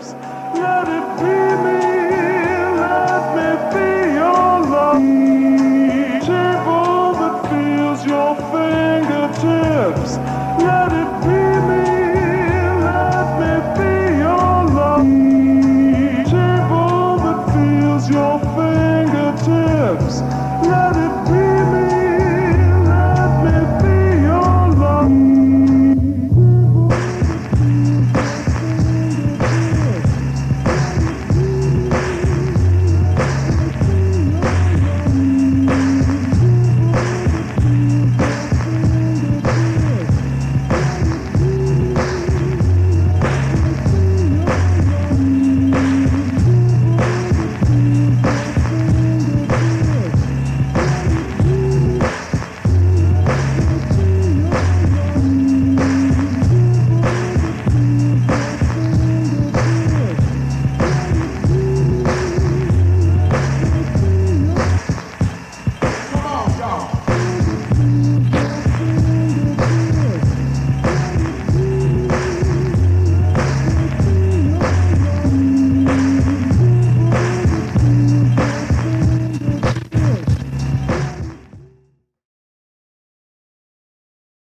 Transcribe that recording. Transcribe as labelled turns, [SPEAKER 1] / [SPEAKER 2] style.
[SPEAKER 1] Let it be me, let me be your love. Table that feels your fingertips. Let it be me, let me be your love. Table that feels your fingertips.